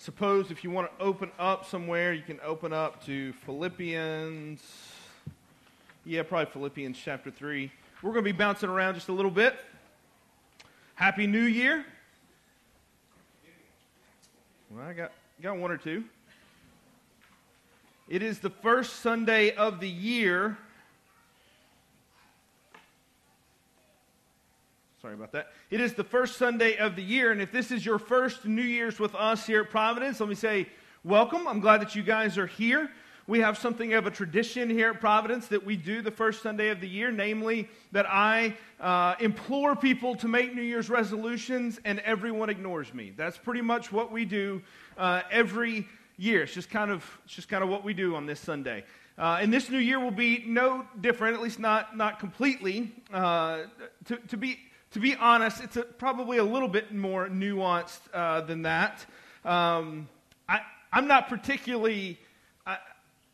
suppose if you want to open up somewhere, you can open up to Philippians. Yeah, probably Philippians chapter 3. We're going to be bouncing around just a little bit. Happy New Year. Well, I got, got one or two. It is the first Sunday of the year. Sorry about that. It is the first Sunday of the year, and if this is your first New Year's with us here at Providence, let me say welcome. I'm glad that you guys are here. We have something of a tradition here at Providence that we do the first Sunday of the year, namely that I uh, implore people to make New Year's resolutions, and everyone ignores me. That's pretty much what we do uh, every year. It's just kind of it's just kind of what we do on this Sunday. Uh, and this new year will be no different, at least not not completely. Uh, to, to be to be honest, it's a, probably a little bit more nuanced uh, than that. Um, I, I'm not particularly, I,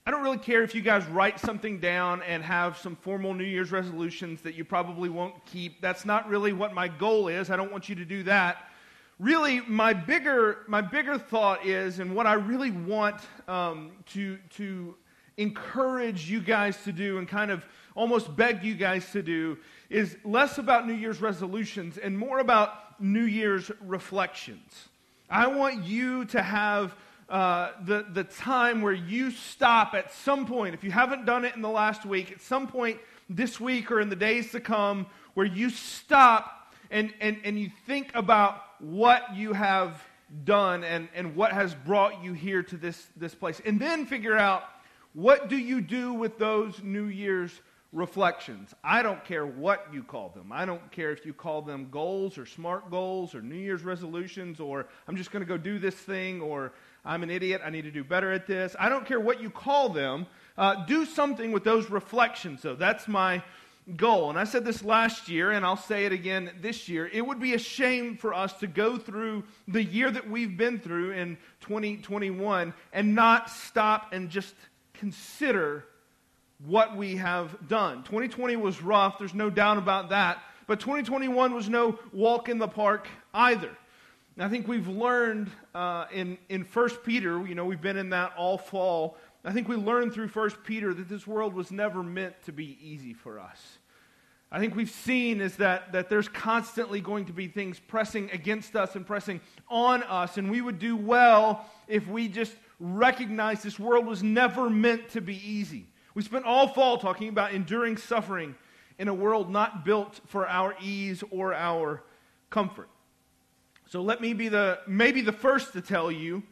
I don't really care if you guys write something down and have some formal New Year's resolutions that you probably won't keep. That's not really what my goal is. I don't want you to do that. Really, my bigger, my bigger thought is, and what I really want um, to, to encourage you guys to do and kind of almost beg you guys to do is less about New Year's resolutions and more about New Year's reflections. I want you to have uh, the, the time where you stop at some point, if you haven't done it in the last week, at some point this week or in the days to come, where you stop and, and, and you think about what you have done and, and what has brought you here to this, this place. And then figure out what do you do with those New Year's reflections. I don't care what you call them. I don't care if you call them goals or smart goals or New Year's resolutions or I'm just going to go do this thing or I'm an idiot. I need to do better at this. I don't care what you call them. Uh, do something with those reflections, though. That's my goal. And I said this last year, and I'll say it again this year. It would be a shame for us to go through the year that we've been through in 2021 and not stop and just consider what we have done. 2020 was rough, there's no doubt about that. But 2021 was no walk in the park either. And I think we've learned uh, in, in 1 Peter, you know, we've been in that all fall. I think we learned through 1 Peter that this world was never meant to be easy for us. I think we've seen is that, that there's constantly going to be things pressing against us and pressing on us, and we would do well if we just recognize this world was never meant to be easy. We spent all fall talking about enduring suffering in a world not built for our ease or our comfort. So let me be the maybe the first to tell you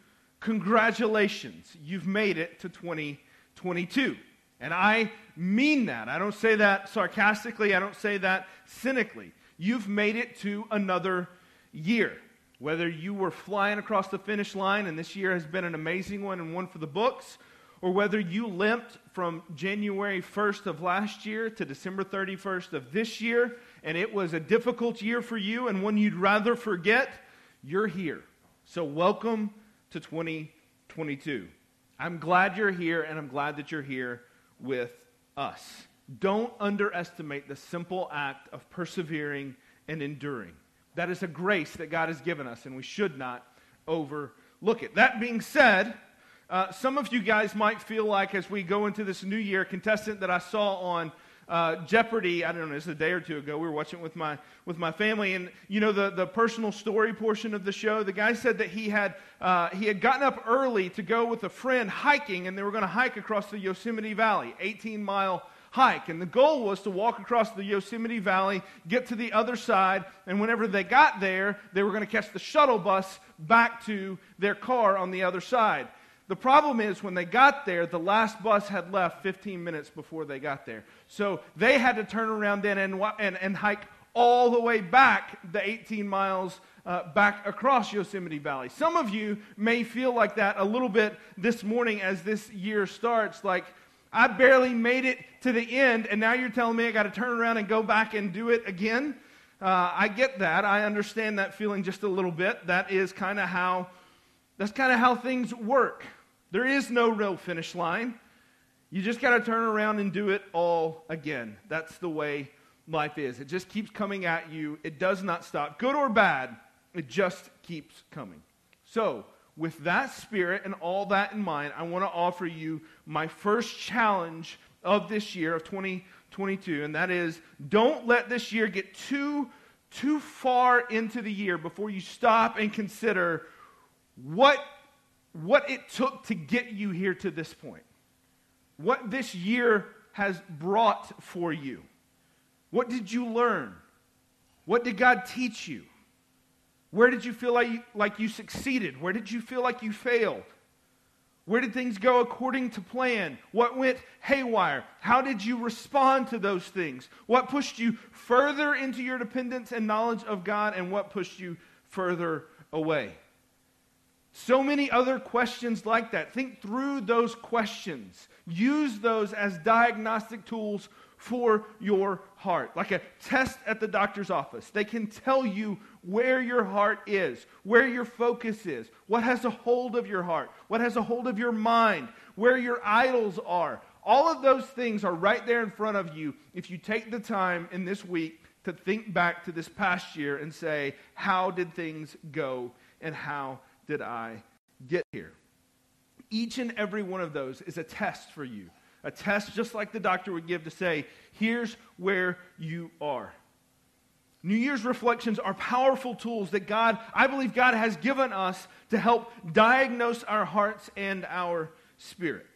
congratulations. You've made it to 2022. And I mean that. I don't say that sarcastically, I don't say that cynically. You've made it to another year. Whether you were flying across the finish line and this year has been an amazing one and one for the books, or whether you limped from January 1st of last year to December 31st of this year, and it was a difficult year for you and one you'd rather forget, you're here. So, welcome to 2022. I'm glad you're here, and I'm glad that you're here with us. Don't underestimate the simple act of persevering and enduring. That is a grace that God has given us, and we should not overlook it. That being said, uh, some of you guys might feel like as we go into this new year, contestant that I saw on uh, Jeopardy, I don't know, it's a day or two ago. We were watching with my with my family, and you know the, the personal story portion of the show. The guy said that he had uh, he had gotten up early to go with a friend hiking, and they were going to hike across the Yosemite Valley, 18 mile hike. And the goal was to walk across the Yosemite Valley, get to the other side, and whenever they got there, they were going to catch the shuttle bus back to their car on the other side. The problem is, when they got there, the last bus had left 15 minutes before they got there. So they had to turn around then and, and, and hike all the way back the 18 miles uh, back across Yosemite Valley. Some of you may feel like that a little bit this morning as this year starts. Like, I barely made it to the end, and now you're telling me I got to turn around and go back and do it again? Uh, I get that. I understand that feeling just a little bit. That is kind of how that's kind of how things work. There is no real finish line. You just got to turn around and do it all again. That's the way life is. It just keeps coming at you. It does not stop. Good or bad, it just keeps coming. So, with that spirit and all that in mind, I want to offer you my first challenge of this year, of 2022, and that is don't let this year get too, too far into the year before you stop and consider what, what it took to get you here to this point. What this year has brought for you. What did you learn? What did God teach you? Where did you feel like you, like you succeeded? Where did you feel like you failed? Where did things go according to plan? What went haywire? How did you respond to those things? What pushed you further into your dependence and knowledge of God, and what pushed you further away? So many other questions like that. Think through those questions. Use those as diagnostic tools for your heart, like a test at the doctor's office. They can tell you where your heart is, where your focus is, what has a hold of your heart, what has a hold of your mind, where your idols are. All of those things are right there in front of you if you take the time in this week to think back to this past year and say, how did things go and how did I get here? Each and every one of those is a test for you. A test just like the doctor would give to say, here's where you are. New Year's reflections are powerful tools that God, I believe God has given us to help diagnose our hearts and our spirit.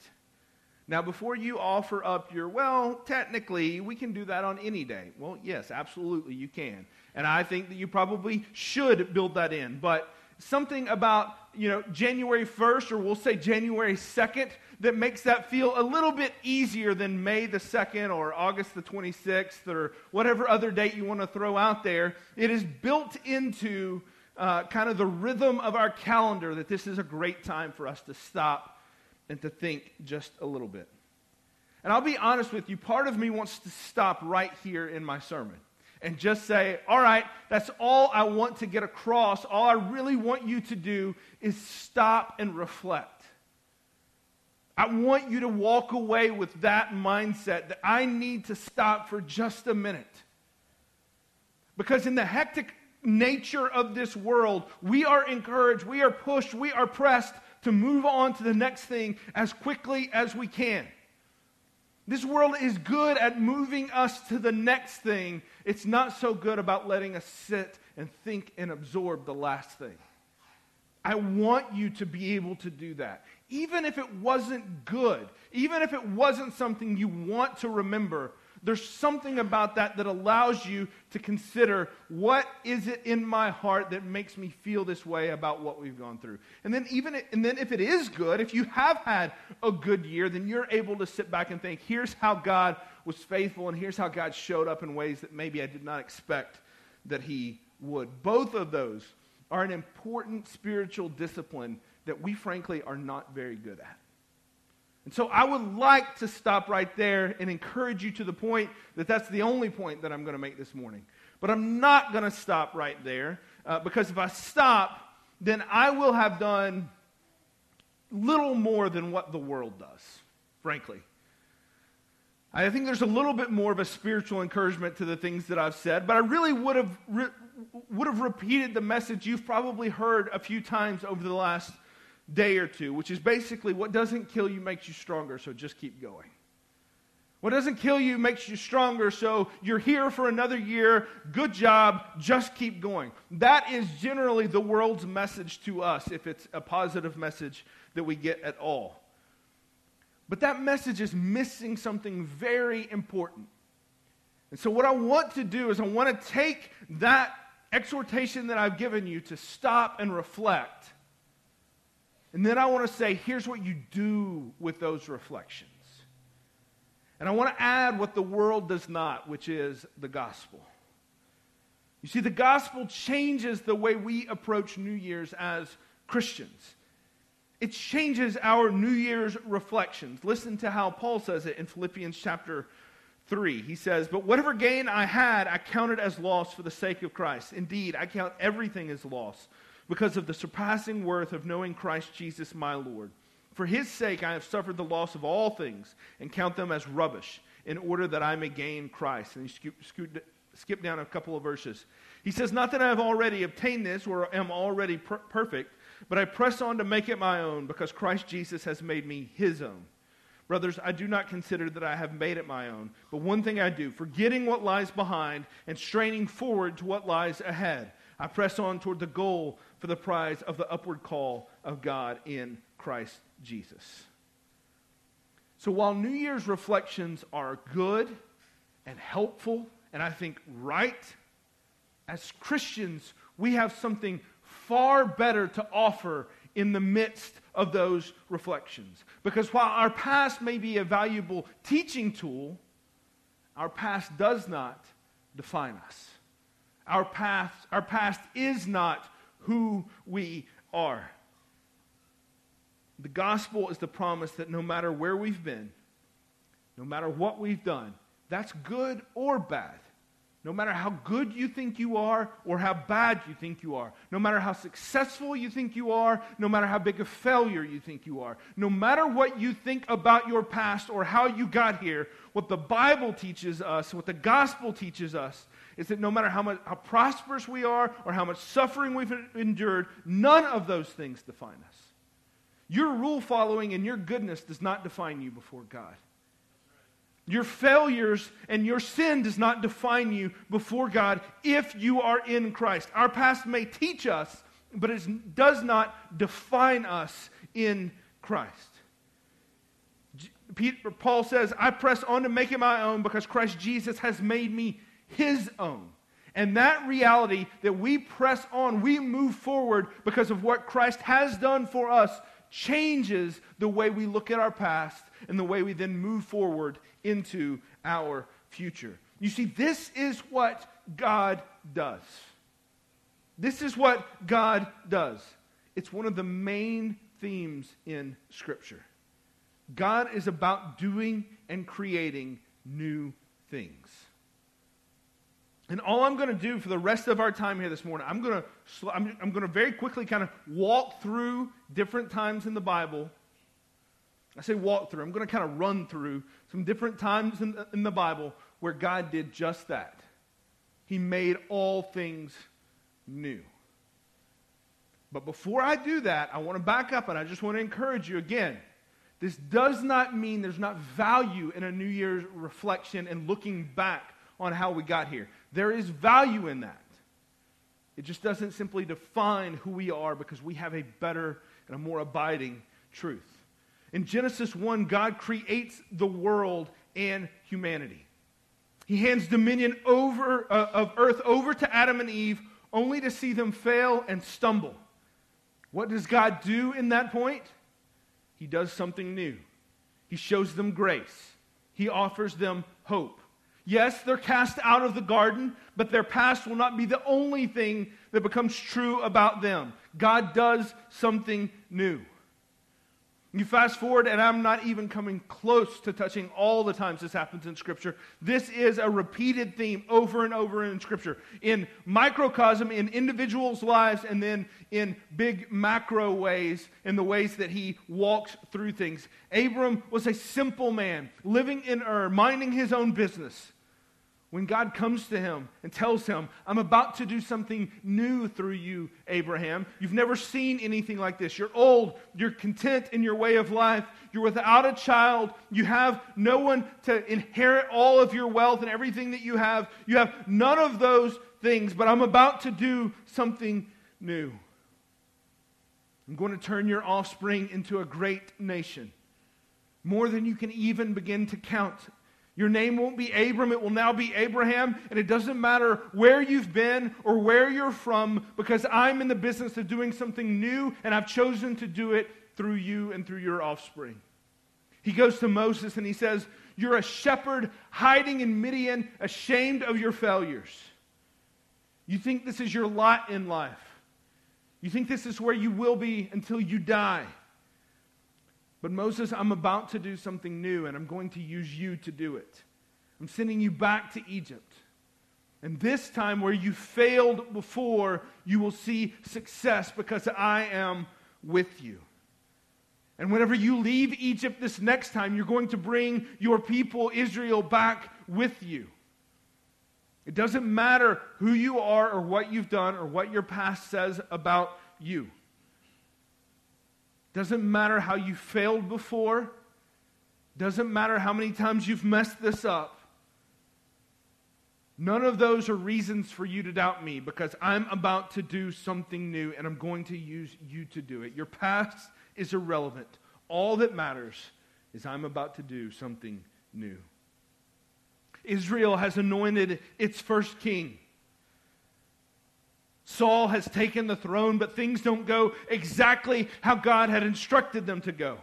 Now, before you offer up your, well, technically, we can do that on any day. Well, yes, absolutely, you can. And I think that you probably should build that in. But something about, you know, January 1st, or we'll say January 2nd, that makes that feel a little bit easier than May the 2nd or August the 26th or whatever other date you want to throw out there. It is built into uh, kind of the rhythm of our calendar that this is a great time for us to stop and to think just a little bit. And I'll be honest with you, part of me wants to stop right here in my sermon and just say, all right, that's all I want to get across. All I really want you to do is stop and reflect. I want you to walk away with that mindset that I need to stop for just a minute. Because in the hectic nature of this world, we are encouraged, we are pushed, we are pressed to move on to the next thing as quickly as we can. This world is good at moving us to the next thing. It's not so good about letting us sit and think and absorb the last thing. I want you to be able to do that even if it wasn't good, even if it wasn't something you want to remember, there's something about that that allows you to consider what is it in my heart that makes me feel this way about what we've gone through. And then even and then if it is good, if you have had a good year, then you're able to sit back and think, here's how God was faithful and here's how God showed up in ways that maybe I did not expect that he would. Both of those are an important spiritual discipline that we frankly are not very good at. And so I would like to stop right there and encourage you to the point that that's the only point that I'm going to make this morning. But I'm not going to stop right there uh, because if I stop, then I will have done little more than what the world does, frankly. I think there's a little bit more of a spiritual encouragement to the things that I've said, but I really would have, re- would have repeated the message you've probably heard a few times over the last day or two, which is basically what doesn't kill you makes you stronger, so just keep going. What doesn't kill you makes you stronger, so you're here for another year. Good job, just keep going. That is generally the world's message to us, if it's a positive message that we get at all. But that message is missing something very important. And so, what I want to do is, I want to take that exhortation that I've given you to stop and reflect and then I want to say, here's what you do with those reflections. And I want to add what the world does not, which is the gospel. You see, the gospel changes the way we approach New Year's as Christians. It changes our New Year's reflections. Listen to how Paul says it in Philippians chapter 3. He says, But whatever gain I had, I counted as loss for the sake of Christ. Indeed, I count everything as loss because of the surpassing worth of knowing Christ Jesus my Lord. For his sake I have suffered the loss of all things and count them as rubbish in order that I may gain Christ. And he skip, skip down a couple of verses. He says, Not that I have already obtained this or am already per- perfect, but I press on to make it my own because Christ Jesus has made me his own. Brothers, I do not consider that I have made it my own, but one thing I do, forgetting what lies behind and straining forward to what lies ahead, I press on toward the goal for the prize of the upward call of God in Christ Jesus. So while New Year's reflections are good and helpful, and I think right, as Christians, we have something far better to offer in the midst of those reflections. Because while our past may be a valuable teaching tool, our past does not define us. Our past, our past is not who we are. The gospel is the promise that no matter where we've been, no matter what we've done, that's good or bad, no matter how good you think you are or how bad you think you are, no matter how successful you think you are, no matter how big a failure you think you are, no matter what you think about your past or how you got here, what the Bible teaches us, what the gospel teaches us, is that no matter how, much, how prosperous we are or how much suffering we've endured, none of those things define us. Your rule following and your goodness does not define you before God. Your failures and your sin does not define you before God if you are in Christ. Our past may teach us, but it does not define us in Christ. Paul says, I press on to make it my own because Christ Jesus has made me his own. And that reality that we press on, we move forward because of what Christ has done for us, changes the way we look at our past and the way we then move forward into our future. You see, this is what God does. This is what God does. It's one of the main themes in Scripture. God is about doing and creating new things. And all I'm going to do for the rest of our time here this morning, I'm going to, I'm, I'm going to very quickly kind of walk through different times in the Bible I say walk through, I'm going to kind of run through some different times in the, in the Bible where God did just that. He made all things new. But before I do that, I want to back up and I just want to encourage you again. This does not mean there's not value in a New Year's reflection and looking back on how we got here. There is value in that. It just doesn't simply define who we are because we have a better and a more abiding truth. In Genesis 1, God creates the world and humanity. He hands dominion over, uh, of earth over to Adam and Eve only to see them fail and stumble. What does God do in that point? He does something new. He shows them grace. He offers them hope. Yes, they're cast out of the garden, but their past will not be the only thing that becomes true about them. God does something new. You fast forward, and I'm not even coming close to touching all the times this happens in Scripture. This is a repeated theme over and over in Scripture, in microcosm, in individuals' lives, and then in big macro ways, in the ways that he walks through things. Abram was a simple man, living in Ur, minding his own business when God comes to him and tells him, I'm about to do something new through you, Abraham. You've never seen anything like this. You're old. You're content in your way of life. You're without a child. You have no one to inherit all of your wealth and everything that you have. You have none of those things, but I'm about to do something new. I'm going to turn your offspring into a great nation, more than you can even begin to count your name won't be Abram, it will now be Abraham. And it doesn't matter where you've been or where you're from, because I'm in the business of doing something new, and I've chosen to do it through you and through your offspring. He goes to Moses and he says, You're a shepherd hiding in Midian, ashamed of your failures. You think this is your lot in life. You think this is where you will be until you die. But Moses, I'm about to do something new, and I'm going to use you to do it. I'm sending you back to Egypt. And this time, where you failed before, you will see success because I am with you. And whenever you leave Egypt this next time, you're going to bring your people, Israel, back with you. It doesn't matter who you are or what you've done or what your past says about you. Doesn't matter how you failed before. Doesn't matter how many times you've messed this up. None of those are reasons for you to doubt me because I'm about to do something new and I'm going to use you to do it. Your past is irrelevant. All that matters is I'm about to do something new. Israel has anointed its first king. Saul has taken the throne, but things don't go exactly how God had instructed them to go.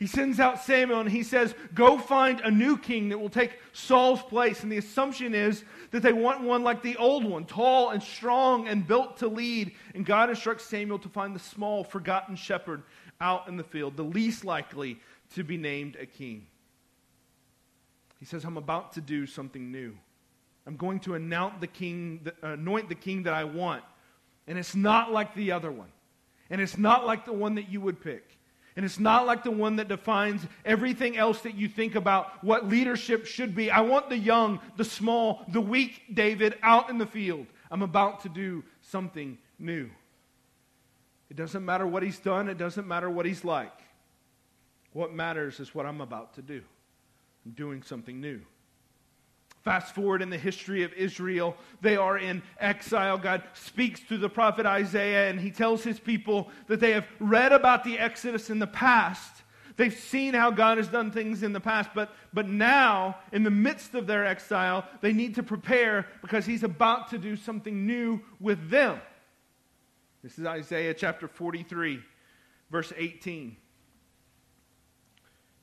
He sends out Samuel and he says, Go find a new king that will take Saul's place. And the assumption is that they want one like the old one, tall and strong and built to lead. And God instructs Samuel to find the small, forgotten shepherd out in the field, the least likely to be named a king. He says, I'm about to do something new. I'm going to anoint the king, anoint the king that I want. And it's not like the other one. And it's not like the one that you would pick. And it's not like the one that defines everything else that you think about what leadership should be. I want the young, the small, the weak David out in the field. I'm about to do something new. It doesn't matter what he's done, it doesn't matter what he's like. What matters is what I'm about to do. I'm doing something new. Fast forward in the history of Israel, they are in exile. God speaks through the prophet Isaiah, and he tells his people that they have read about the Exodus in the past. They've seen how God has done things in the past, but, but now, in the midst of their exile, they need to prepare because he's about to do something new with them. This is Isaiah chapter 43, verse 18.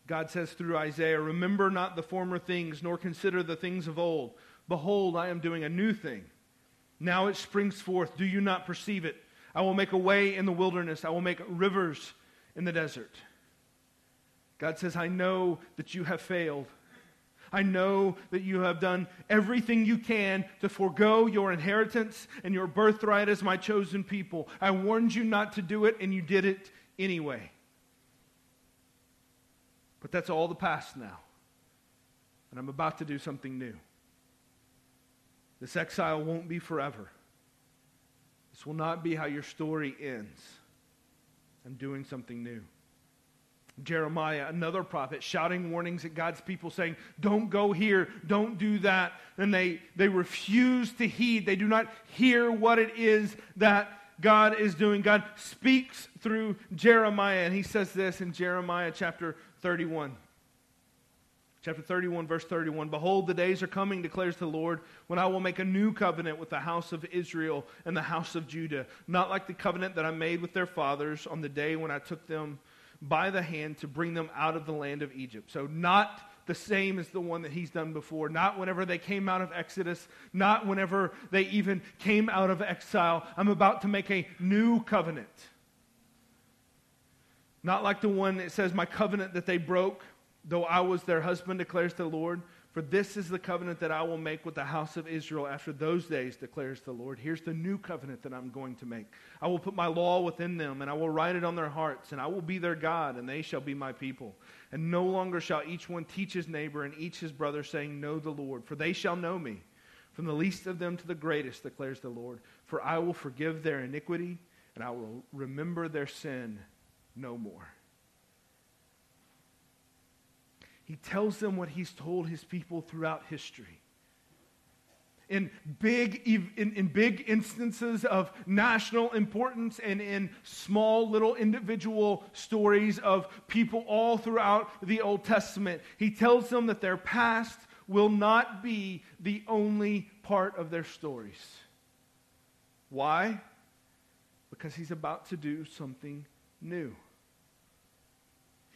God says through Isaiah, Remember not the former things, nor consider the things of old. Behold, I am doing a new thing. Now it springs forth. Do you not perceive it? I will make a way in the wilderness, I will make rivers in the desert. God says, I know that you have failed. I know that you have done everything you can to forego your inheritance and your birthright as my chosen people. I warned you not to do it, and you did it anyway. But that's all the past now. And I'm about to do something new. This exile won't be forever. This will not be how your story ends. I'm doing something new. Jeremiah, another prophet, shouting warnings at God's people, saying, Don't go here, don't do that. And they, they refuse to heed. They do not hear what it is that God is doing. God speaks through Jeremiah, and he says this in Jeremiah chapter 31. Chapter 31, verse 31 Behold, the days are coming, declares the Lord, when I will make a new covenant with the house of Israel and the house of Judah, not like the covenant that I made with their fathers on the day when I took them by the hand to bring them out of the land of Egypt. So, not the same as the one that he's done before. Not whenever they came out of Exodus, not whenever they even came out of exile. I'm about to make a new covenant. Not like the one that says, My covenant that they broke, though I was their husband, declares the Lord. For this is the covenant that I will make with the house of Israel after those days, declares the Lord. Here's the new covenant that I'm going to make. I will put my law within them, and I will write it on their hearts, and I will be their God, and they shall be my people. And no longer shall each one teach his neighbor and each his brother, saying, Know the Lord, for they shall know me, from the least of them to the greatest, declares the Lord. For I will forgive their iniquity, and I will remember their sin no more. He tells them what he's told his people throughout history. In big, in, in big instances of national importance and in small little individual stories of people all throughout the Old Testament, he tells them that their past will not be the only part of their stories. Why? Because he's about to do something new.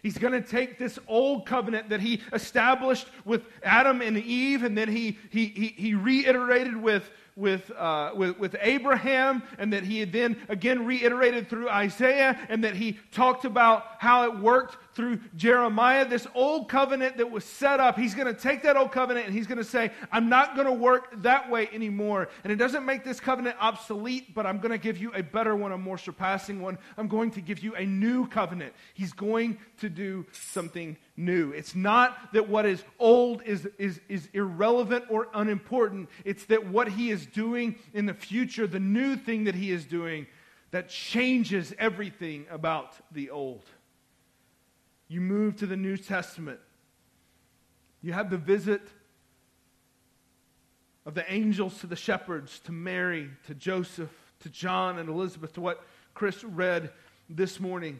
He's going to take this old covenant that he established with Adam and Eve, and then he, he, he, he reiterated with, with, uh, with, with Abraham, and that he had then again reiterated through Isaiah, and that he talked about how it worked through Jeremiah, this old covenant that was set up, he's going to take that old covenant and he's going to say, I'm not going to work that way anymore. And it doesn't make this covenant obsolete, but I'm going to give you a better one, a more surpassing one. I'm going to give you a new covenant. He's going to do something new. It's not that what is old is, is, is irrelevant or unimportant, it's that what he is doing in the future, the new thing that he is doing, that changes everything about the old. You move to the New Testament. You have the visit of the angels to the shepherds, to Mary, to Joseph, to John and Elizabeth, to what Chris read this morning.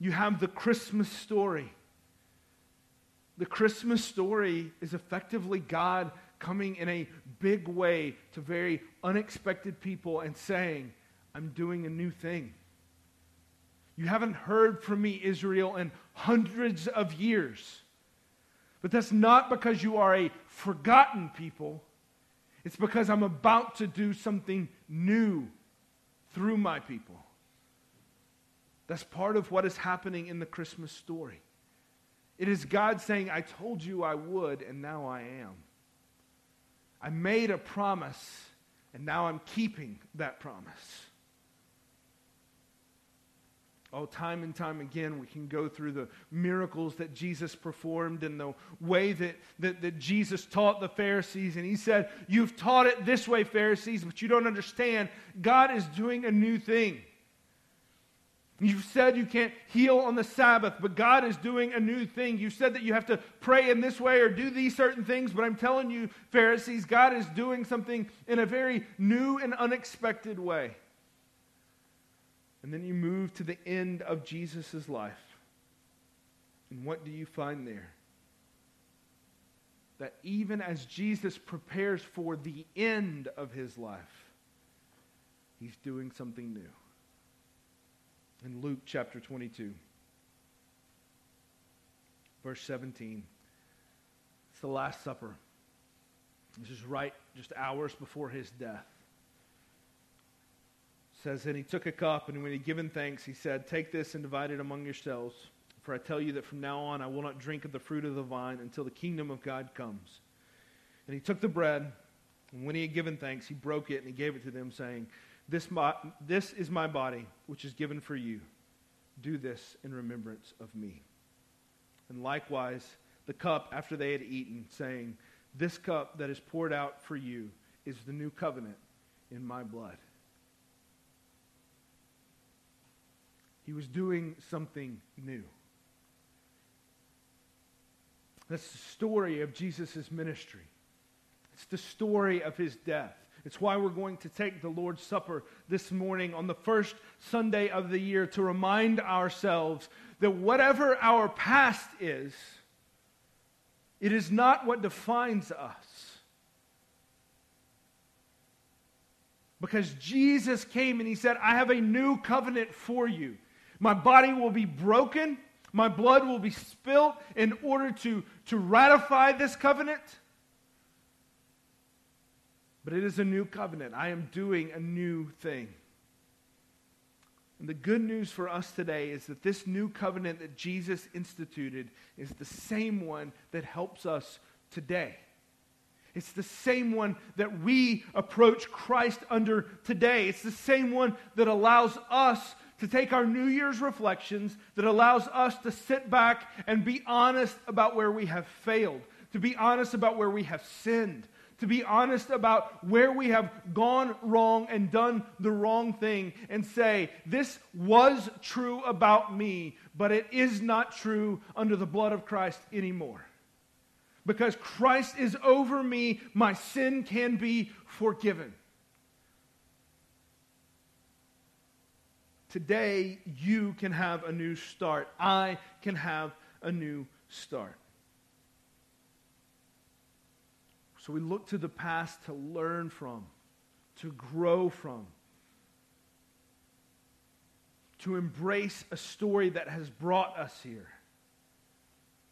You have the Christmas story. The Christmas story is effectively God coming in a big way to very unexpected people and saying, I'm doing a new thing. You haven't heard from me, Israel, in hundreds of years. But that's not because you are a forgotten people. It's because I'm about to do something new through my people. That's part of what is happening in the Christmas story. It is God saying, I told you I would, and now I am. I made a promise, and now I'm keeping that promise. Oh, time and time again, we can go through the miracles that Jesus performed and the way that, that, that, Jesus taught the Pharisees. And he said, You've taught it this way, Pharisees, but you don't understand. God is doing a new thing. You've said you can't heal on the Sabbath, but God is doing a new thing. You said that you have to pray in this way or do these certain things, but I'm telling you, Pharisees, God is doing something in a very new and unexpected way. And then you move to the end of Jesus' life. And what do you find there? That even as Jesus prepares for the end of his life, he's doing something new. In Luke chapter 22, verse 17, it's the Last Supper. This is right just hours before his death says, And he took a cup, and when he had given thanks, he said, Take this and divide it among yourselves. For I tell you that from now on I will not drink of the fruit of the vine until the kingdom of God comes. And he took the bread, and when he had given thanks, he broke it and he gave it to them, saying, This, my, this is my body, which is given for you. Do this in remembrance of me. And likewise, the cup after they had eaten, saying, This cup that is poured out for you is the new covenant in my blood. He was doing something new. That's the story of Jesus' ministry. It's the story of his death. It's why we're going to take the Lord's Supper this morning on the first Sunday of the year to remind ourselves that whatever our past is, it is not what defines us. Because Jesus came and he said, I have a new covenant for you. My body will be broken. My blood will be spilt in order to, to ratify this covenant. But it is a new covenant. I am doing a new thing. And the good news for us today is that this new covenant that Jesus instituted is the same one that helps us today. It's the same one that we approach Christ under today. It's the same one that allows us to take our New Year's reflections that allows us to sit back and be honest about where we have failed, to be honest about where we have sinned, to be honest about where we have gone wrong and done the wrong thing, and say, This was true about me, but it is not true under the blood of Christ anymore. Because Christ is over me, my sin can be forgiven. Today, you can have a new start. I can have a new start. So we look to the past to learn from, to grow from, to embrace a story that has brought us here,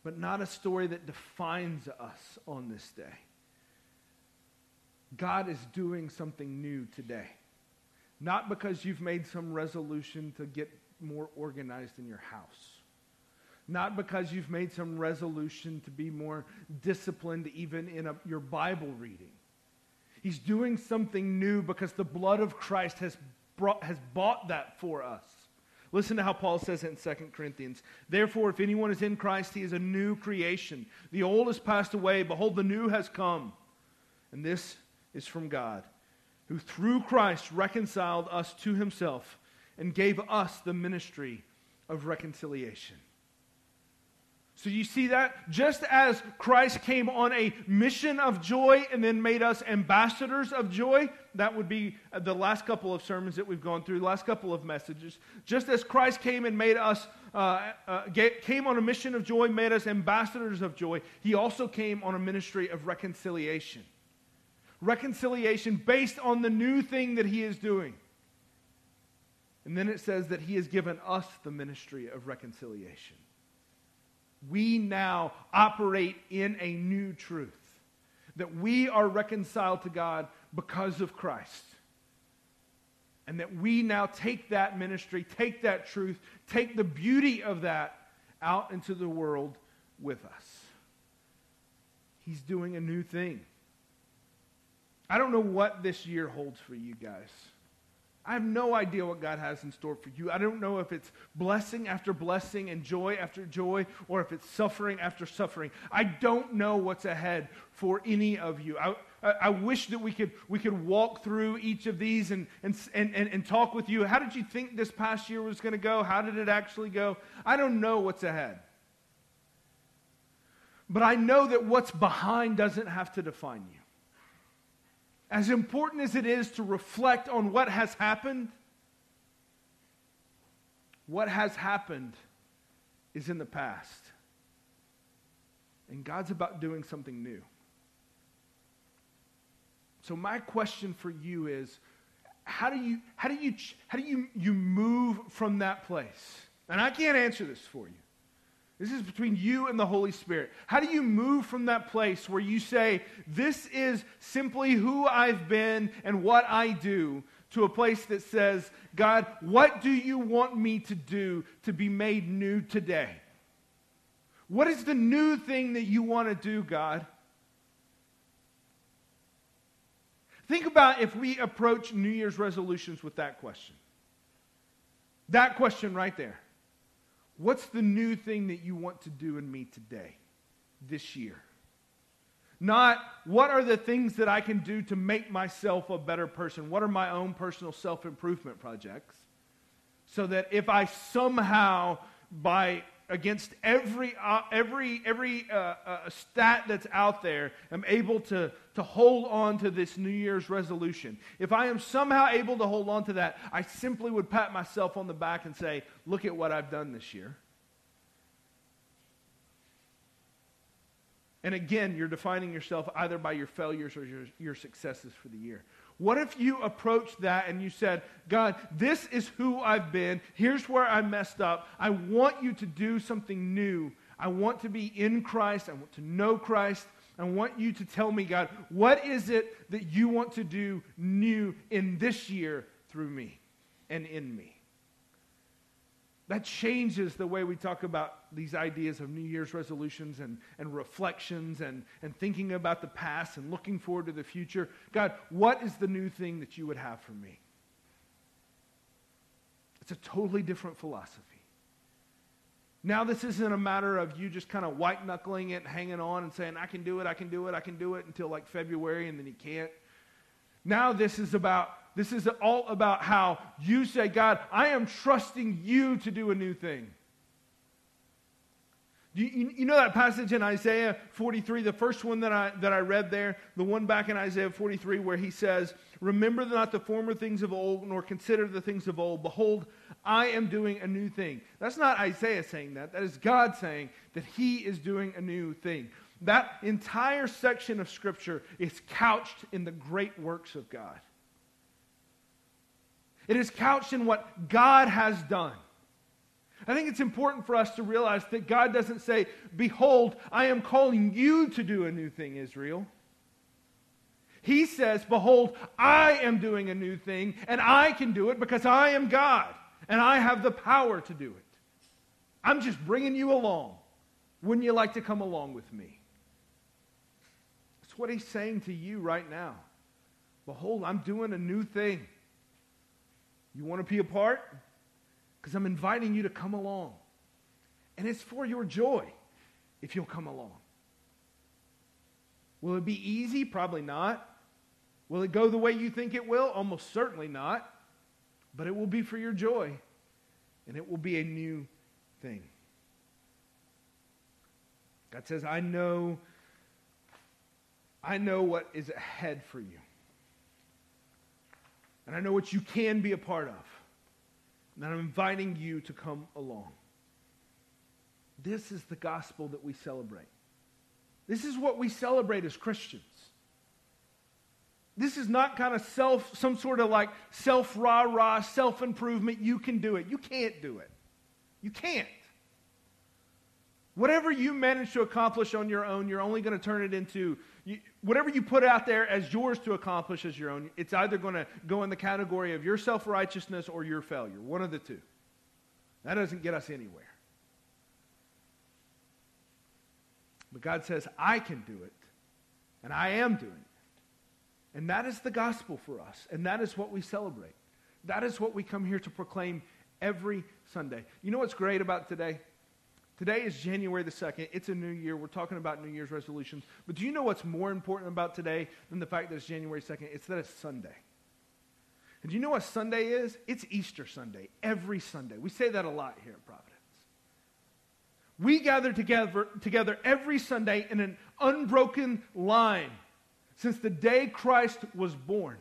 but not a story that defines us on this day. God is doing something new today. Not because you've made some resolution to get more organized in your house. Not because you've made some resolution to be more disciplined even in a, your Bible reading. He's doing something new because the blood of Christ has, brought, has bought that for us. Listen to how Paul says it in 2 Corinthians. Therefore, if anyone is in Christ, he is a new creation. The old has passed away. Behold, the new has come. And this is from God who through Christ reconciled us to himself and gave us the ministry of reconciliation. So you see that? Just as Christ came on a mission of joy and then made us ambassadors of joy, that would be the last couple of sermons that we've gone through, the last couple of messages. Just as Christ came and made us, uh, uh, came on a mission of joy, made us ambassadors of joy, he also came on a ministry of reconciliation. Reconciliation based on the new thing that he is doing. And then it says that he has given us the ministry of reconciliation we now operate in a new truth that we are reconciled to God because of Christ. And that we now take that ministry, take that truth, take the beauty of that out into the world with us. He's doing a new thing. I don't know what this year holds for you guys. I have no idea what God has in store for you. I don't know if it's blessing after blessing and joy after joy or if it's suffering after suffering. I don't know what's ahead for any of you. I, I, wish that we could, we could walk through each of these and, and, and, and talk with you. How did you think this past year was going to go? How did it actually go? I don't know what's ahead. But I know that what's behind doesn't have to define you. As important as it is to reflect on what has happened, what has happened is in the past. And God's about doing something new. So my question for you is how do you how do you how do you you move from that place? And I can't answer this for you. This is between you and the Holy Spirit. How do you move from that place where you say, This is simply who I've been and what I do, to a place that says, God, what do you want me to do to be made new today? What is the new thing that you want to do, God? Think about if we approach New Year's resolutions with that question. That question right there. What's the new thing that you want to do in me today, this year? Not what are the things that I can do to make myself a better person? What are my own personal self improvement projects? So that if I somehow, by against every, uh, every, every uh, uh, stat that's out there, am able to, to hold on to this New Year's resolution. If I am somehow able to hold on to that, I simply would pat myself on the back and say, Look at what I've done this year. And again, you're defining yourself either by your failures or your, your successes for the year. What if you approached that and you said, God, this is who I've been. Here's where I messed up. I want you to do something new. I want to be in Christ. I want to know Christ. I want you to tell me, God, what is it that you want to do new in this year through me and in me? That changes the way we talk about these ideas of New Year's resolutions and, and reflections and, and thinking about the past and looking forward to the future. God, what is the new thing that you would have for me? It's a totally different philosophy. Now, this isn't a matter of you just kind of white knuckling it, hanging on, and saying, I can do it, I can do it, I can do it until like February, and then you can't. Now, this is about this is all about how you say, God, I am trusting you to do a new thing. You, you, know that passage in Isaiah 43, the first one that I, that I read there, the one back in Isaiah 43 where he says, Remember not the former things of old, nor consider the things of old. Behold, I am doing a new thing. That's not Isaiah saying that. That is God saying that he is doing a new thing. That entire section of Scripture is couched in the great works of God. It is couched in what God has done. I think it's important for us to realize that God doesn't say, Behold, I am calling you to do a new thing, Israel. He says, Behold, I am doing a new thing, and I can do it because I am God, and I have the power to do it. I'm just bringing you along. Wouldn't you like to come along with me? That's what he's saying to you right now. Behold, I'm doing a new thing. You want to be a part? Because I'm inviting you to come along. And it's for your joy if you'll come along. Will it be easy? Probably not. Will it go the way you think it will? Almost certainly not. But it will be for your joy, and it will be a new thing. God says, I know, I know what is ahead for you. And I know what you can be a part of. And I'm inviting you to come along. This is the gospel that we celebrate. This is what we celebrate as Christians. This is not kind of self, some sort of like self rah rah, self improvement. You can do it. You can't do it. You can't. Whatever you manage to accomplish on your own, you're only going to turn it into you, whatever you put out there as yours to accomplish as your own. It's either going to go in the category of your self righteousness or your failure. One of the two. That doesn't get us anywhere. But God says, I can do it, and I am doing it. And that is the gospel for us, and that is what we celebrate. That is what we come here to proclaim every Sunday. You know what's great about today? Today is January the 2nd. It's a new year. We're talking about New Year's resolutions. But do you know what's more important about today than the fact that it's January 2nd? It's that it's Sunday. And do you know what Sunday is? It's Easter Sunday, every Sunday. We say that a lot here at Providence. We gather together, together every Sunday in an unbroken line since the day Christ was born,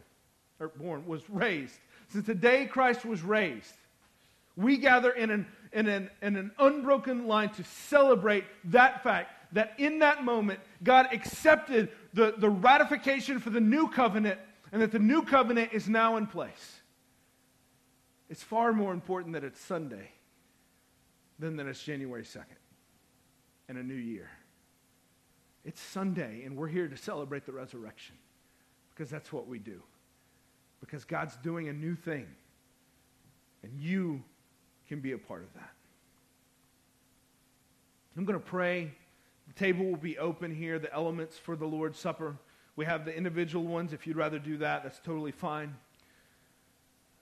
or born, was raised. Since the day Christ was raised, we gather in an, in an, in an unbroken line to celebrate that fact that in that moment, God accepted the, the ratification for the new covenant and that the new covenant is now in place. It's far more important that it's Sunday than that it's January 2nd and a new year. It's Sunday, and we're here to celebrate the resurrection because that's what we do. Because God's doing a new thing, and you can be a part of that. I'm going to pray. The table will be open here, the elements for the Lord's Supper. We have the individual ones. If you'd rather do that, that's totally fine.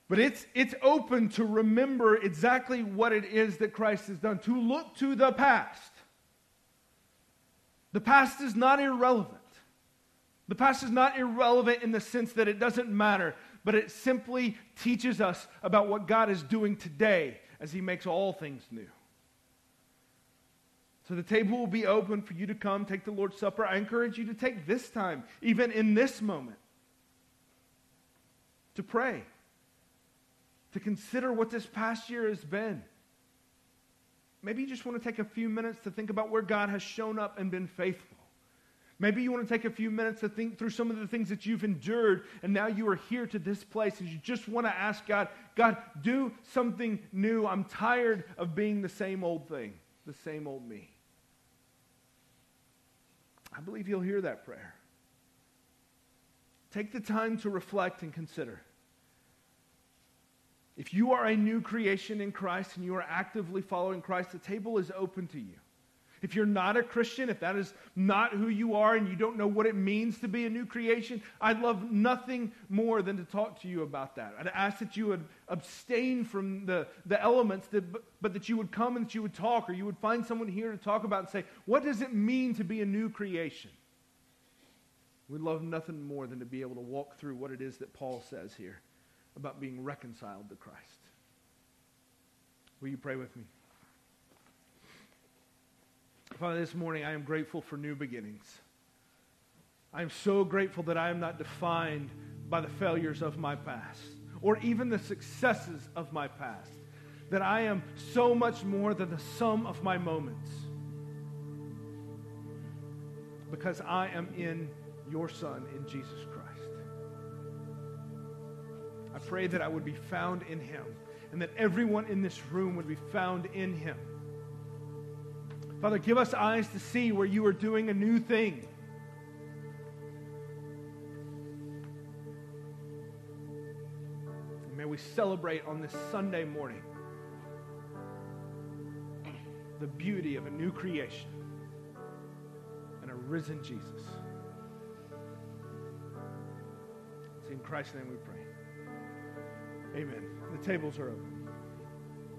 But it's, it's open to remember exactly what it is that Christ has done, to look to the past the past is not irrelevant. The past is not irrelevant in the sense that it doesn't matter, but it simply teaches us about what God is doing today as He makes all things new. So the table will be open for you to come, take the Lord's Supper. I encourage you to take this time, even in this moment, to pray, to consider what this past year has been. Maybe you just want to take a few minutes to think about where God has shown up and been faithful. Maybe you want to take a few minutes to think through some of the things that you've endured, and now you are here to this place, and you just want to ask God, God, do something new. I'm tired of being the same old thing, the same old me. I believe you'll hear that prayer. Take the time to reflect and consider. If you are a new creation in Christ and you are actively following Christ, the table is open to you. If you're not a Christian, if that is not who you are and you don't know what it means to be a new creation, I'd love nothing more than to talk to you about that. I'd ask that you would abstain from the, the elements, that, but that you would come and that you would talk, or you would find someone here to talk about and say, What does it mean to be a new creation? We'd love nothing more than to be able to walk through what it is that Paul says here about being reconciled to Christ. Will you pray with me? Father, this morning I am grateful for new beginnings. I am so grateful that I am not defined by the failures of my past or even the successes of my past. That I am so much more than the sum of my moments. Because I am in your Son, in Jesus Christ. I pray that I would be found in him and that everyone in this room would be found in him. Father, give us eyes to see where you are doing a new thing. And may we celebrate on this Sunday morning the beauty of a new creation and a risen Jesus. It's in Christ's name we pray. Amen. The tables are open.